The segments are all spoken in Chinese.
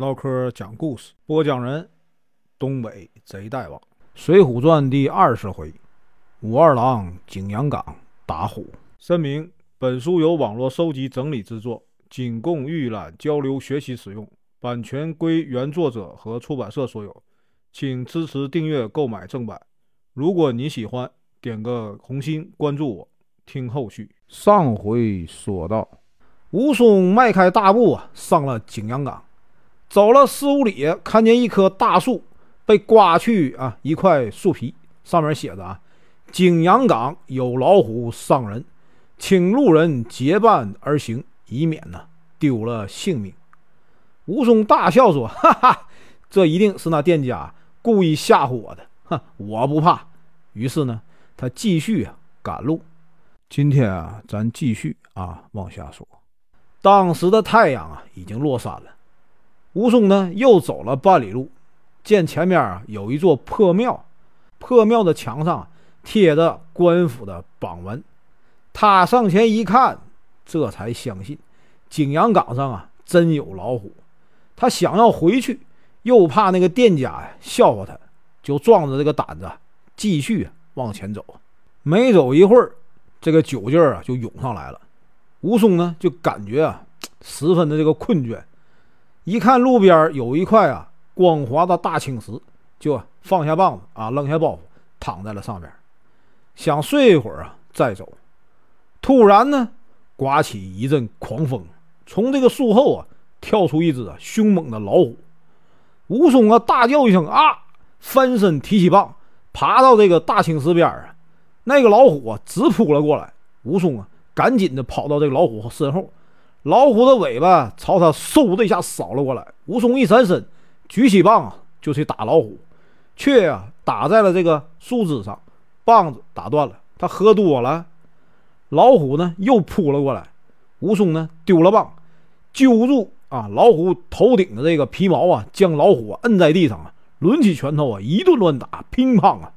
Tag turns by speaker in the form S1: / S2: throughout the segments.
S1: 唠嗑讲故事，播讲人：东北贼大王，《水浒传》第二十回：武二郎景阳冈打虎。声明：本书由网络收集整理制作，仅供预览、交流、学习使用，版权归原作者和出版社所有，请支持订阅、购买正版。如果你喜欢，点个红心，关注我，听后续。上回说到。武松迈开大步啊，上了景阳冈，走了四五里，看见一棵大树被刮去啊一块树皮，上面写着啊：“景阳冈有老虎伤人，请路人结伴而行，以免呢丢了性命。”武松大笑说：“ 哈哈，这一定是那店家故意吓唬我的，哼，我不怕。”于是呢，他继续啊赶路。今天啊，咱继续啊往下说。当时的太阳啊，已经落山了。武松呢，又走了半里路，见前面啊有一座破庙，破庙的墙上贴着官府的榜文。他上前一看，这才相信景阳冈上啊真有老虎。他想要回去，又怕那个店家呀笑话他，就壮着这个胆子继续往前走。没走一会儿，这个酒劲儿啊就涌上来了。武松呢，就感觉啊，十分的这个困倦。一看路边有一块啊光滑的大青石，就放下棒子啊，扔下包袱，躺在了上面，想睡一会儿啊再走。突然呢，刮起一阵狂风，从这个树后啊跳出一只啊凶猛的老虎。武松啊大叫一声啊，翻身提起棒，爬到这个大青石边啊，那个老虎啊直扑了过来。武松啊。赶紧的跑到这个老虎身后，老虎的尾巴朝他嗖的一下扫了过来。武松一闪身，举起棒啊就去打老虎，却啊打在了这个树枝上，棒子打断了。他喝多了，老虎呢又扑了过来。武松呢丢了棒，揪住啊老虎头顶的这个皮毛啊，将老虎摁在地上啊，抡起拳头啊一顿乱打，乒乓啊！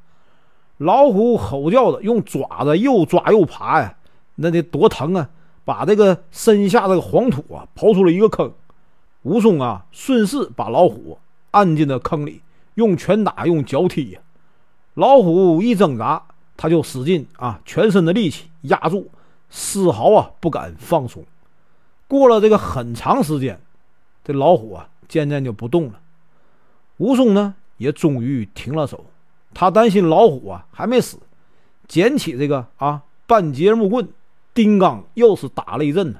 S1: 老虎吼叫着，用爪子又抓又爬呀。那得多疼啊！把这个身下这个黄土啊刨出了一个坑，武松啊顺势把老虎按进了坑里，用拳打，用脚踢呀。老虎一挣扎，他就使劲啊，全身的力气压住，丝毫啊不敢放松。过了这个很长时间，这老虎啊渐渐就不动了。武松呢也终于停了手，他担心老虎啊还没死，捡起这个啊半截木棍。丁刚又是打了一阵呢，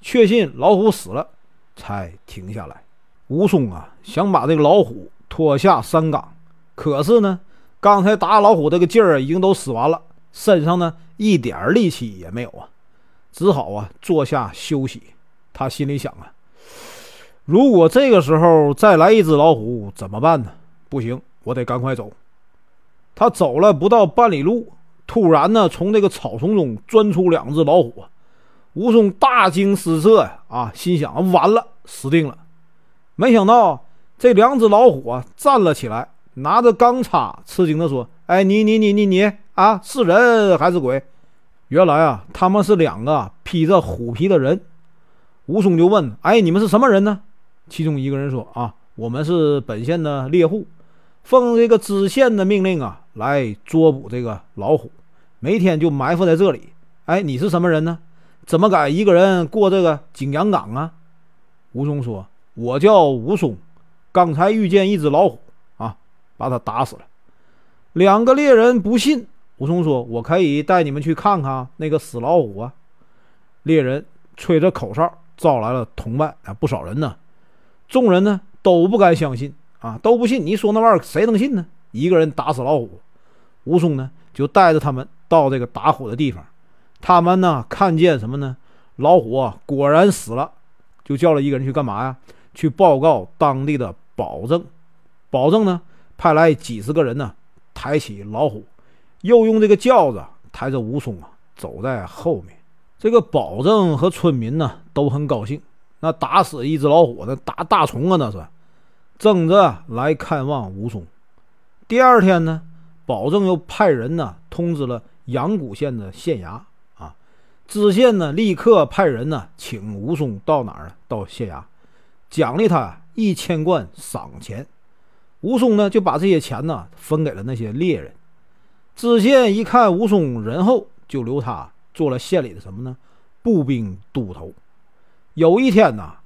S1: 确信老虎死了，才停下来。武松啊，想把这个老虎拖下山岗，可是呢，刚才打老虎这个劲儿已经都使完了，身上呢一点力气也没有啊，只好啊坐下休息。他心里想啊，如果这个时候再来一只老虎怎么办呢？不行，我得赶快走。他走了不到半里路。突然呢，从这个草丛中钻出两只老虎，武松大惊失色呀！啊，心想完了，死定了。没想到这两只老虎啊站了起来，拿着钢叉，吃惊地说：“哎，你你你你你啊，是人还是鬼？”原来啊，他们是两个披着虎皮的人。武松就问：“哎，你们是什么人呢？”其中一个人说：“啊，我们是本县的猎户，奉这个知县的命令啊，来捉捕这个老虎。”每天就埋伏在这里。哎，你是什么人呢？怎么敢一个人过这个景阳冈啊？武松说：“我叫武松，刚才遇见一只老虎啊，把他打死了。”两个猎人不信。武松说：“我可以带你们去看看那个死老虎啊。”猎人吹着口哨，招来了同伴啊，不少人呢。众人呢都不敢相信啊，都不信。你说那玩意儿谁能信呢？一个人打死老虎。武松呢就带着他们。到这个打虎的地方，他们呢看见什么呢？老虎啊果然死了，就叫了一个人去干嘛呀？去报告当地的保正。保正呢派来几十个人呢，抬起老虎，又用这个轿子抬着武松啊走在后面。这个保正和村民呢都很高兴，那打死一只老虎，那打大虫啊那是，争着来看望武松。第二天呢，保证又派人呢通知了。阳谷县的县衙啊，知县呢立刻派人呢请武松到哪儿呢？到县衙。奖励他一千贯赏钱。吴松呢就把这些钱呢分给了那些猎人。知县一看吴松仁厚，就留他做了县里的什么呢？步兵都头。有一天呐，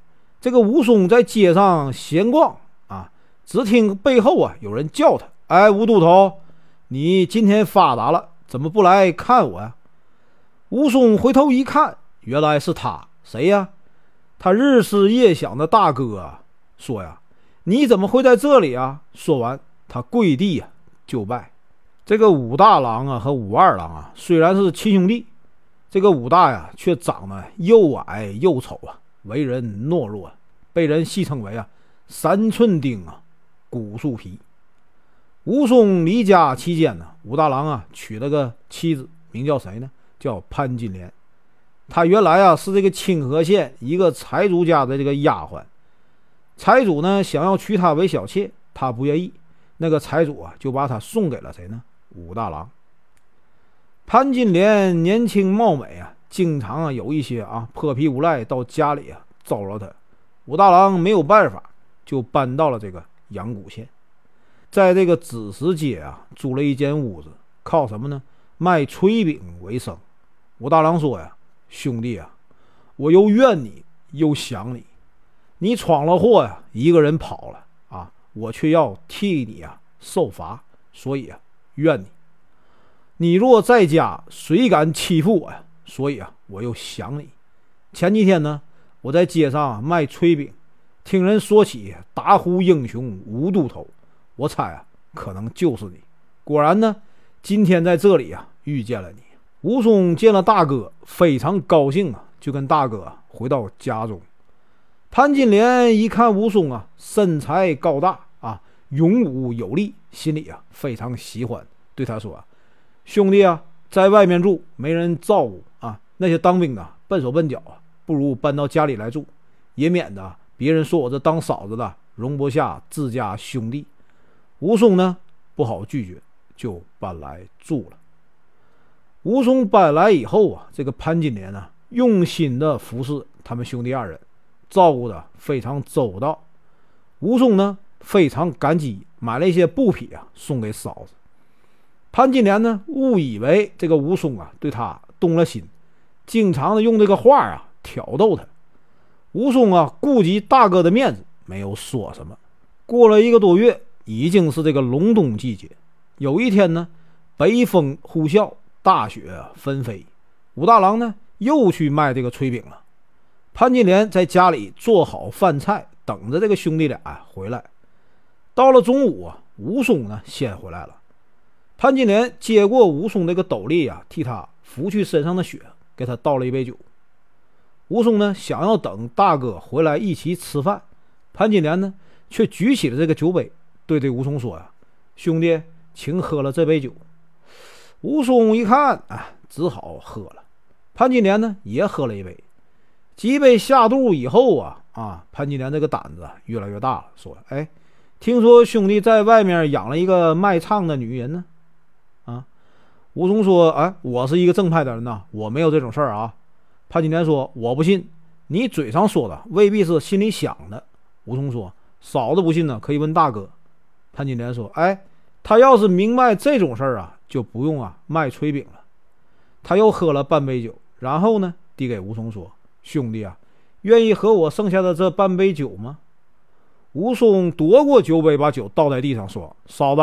S1: 这个吴松在街上闲逛啊，只听背后啊有人叫他：“哎，吴都头，你今天发达了，怎么不来看我呀？”吴松回头一看，原来是他，谁呀？他日思夜想的大哥，说呀：“你怎么会在这里啊？”说完，他跪地呀就拜。这个武大郎啊和武二郎啊虽然是亲兄弟，这个武大呀却长得又矮又丑啊，为人懦弱，被人戏称为啊三寸钉啊骨树皮。武松离家期间呢，武大郎啊娶了个妻子，名叫谁呢？叫潘金莲，她原来啊是这个清河县一个财主家的这个丫鬟。财主呢想要娶她为小妾，她不愿意。那个财主啊就把她送给了谁呢？武大郎。潘金莲年轻貌美啊，经常啊有一些啊泼皮无赖到家里啊招惹她。武大郎没有办法，就搬到了这个阳谷县，在这个子时街啊租了一间屋子，靠什么呢？卖炊饼为生。武大郎说：“呀，兄弟啊，我又怨你又想你，你闯了祸呀，一个人跑了啊，我却要替你啊受罚，所以啊怨你。你若在家，谁敢欺负我呀？所以啊我又想你。前几天呢，我在街上卖炊饼，听人说起打虎英雄吴都头，我猜啊可能就是你。果然呢，今天在这里啊遇见了你。”武松见了大哥，非常高兴啊，就跟大哥回到家中。潘金莲一看武松啊，身材高大啊，勇武有力，心里啊非常喜欢，对他说：“兄弟啊，在外面住没人照顾啊，那些当兵的笨手笨脚啊，不如搬到家里来住，也免得别人说我这当嫂子的容不下自家兄弟。”武松呢不好拒绝，就搬来住了。武松搬来以后啊，这个潘金莲呢，用心的服侍他们兄弟二人，照顾的非常周到。武松呢，非常感激，买了一些布匹啊，送给嫂子。潘金莲呢，误以为这个武松啊，对他动了心，经常的用这个话啊挑逗他。武松啊，顾及大哥的面子，没有说什么。过了一个多月，已经是这个隆冬季节。有一天呢，北风呼啸。大雪纷飞，武大郎呢又去卖这个炊饼了。潘金莲在家里做好饭菜，等着这个兄弟俩回来。到了中午啊，武松呢先回来了。潘金莲接过武松这个斗笠啊，替他拂去身上的雪，给他倒了一杯酒。武松呢想要等大哥回来一起吃饭，潘金莲呢却举起了这个酒杯，对这武松说：“呀，兄弟，请喝了这杯酒。”武松一看，啊，只好喝了。潘金莲呢，也喝了一杯。几杯下肚以后啊，啊，潘金莲这个胆子越来越大了，说：“哎，听说兄弟在外面养了一个卖唱的女人呢？”啊，武松说：“哎，我是一个正派的人呐，我没有这种事儿啊。”潘金莲说：“我不信，你嘴上说的未必是心里想的。”武松说：“嫂子不信呢，可以问大哥。”潘金莲说：“哎，他要是明白这种事儿啊。”就不用啊卖炊饼了。他又喝了半杯酒，然后呢，递给武松说：“兄弟啊，愿意喝我剩下的这半杯酒吗？”武松夺过酒杯，把酒倒在地上，说：“嫂子，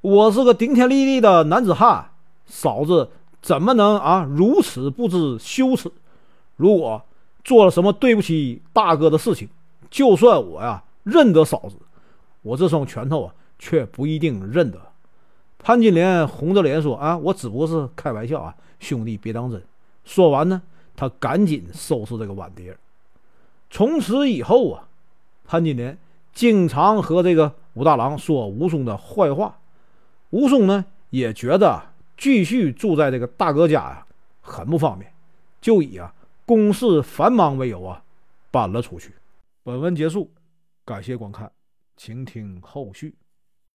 S1: 我是个顶天立地的男子汉，嫂子怎么能啊如此不知羞耻？如果做了什么对不起大哥的事情，就算我呀认得嫂子，我这双拳头啊却不一定认得。”潘金莲红着脸说：“啊，我只不过是开玩笑啊，兄弟别当真。”说完呢，他赶紧收拾这个碗碟。从此以后啊，潘金莲经常和这个武大郎说武松的坏话。武松呢也觉得继续住在这个大哥家呀很不方便，就以啊公事繁忙为由啊搬了出去。本文结束，感谢观看，请听后续。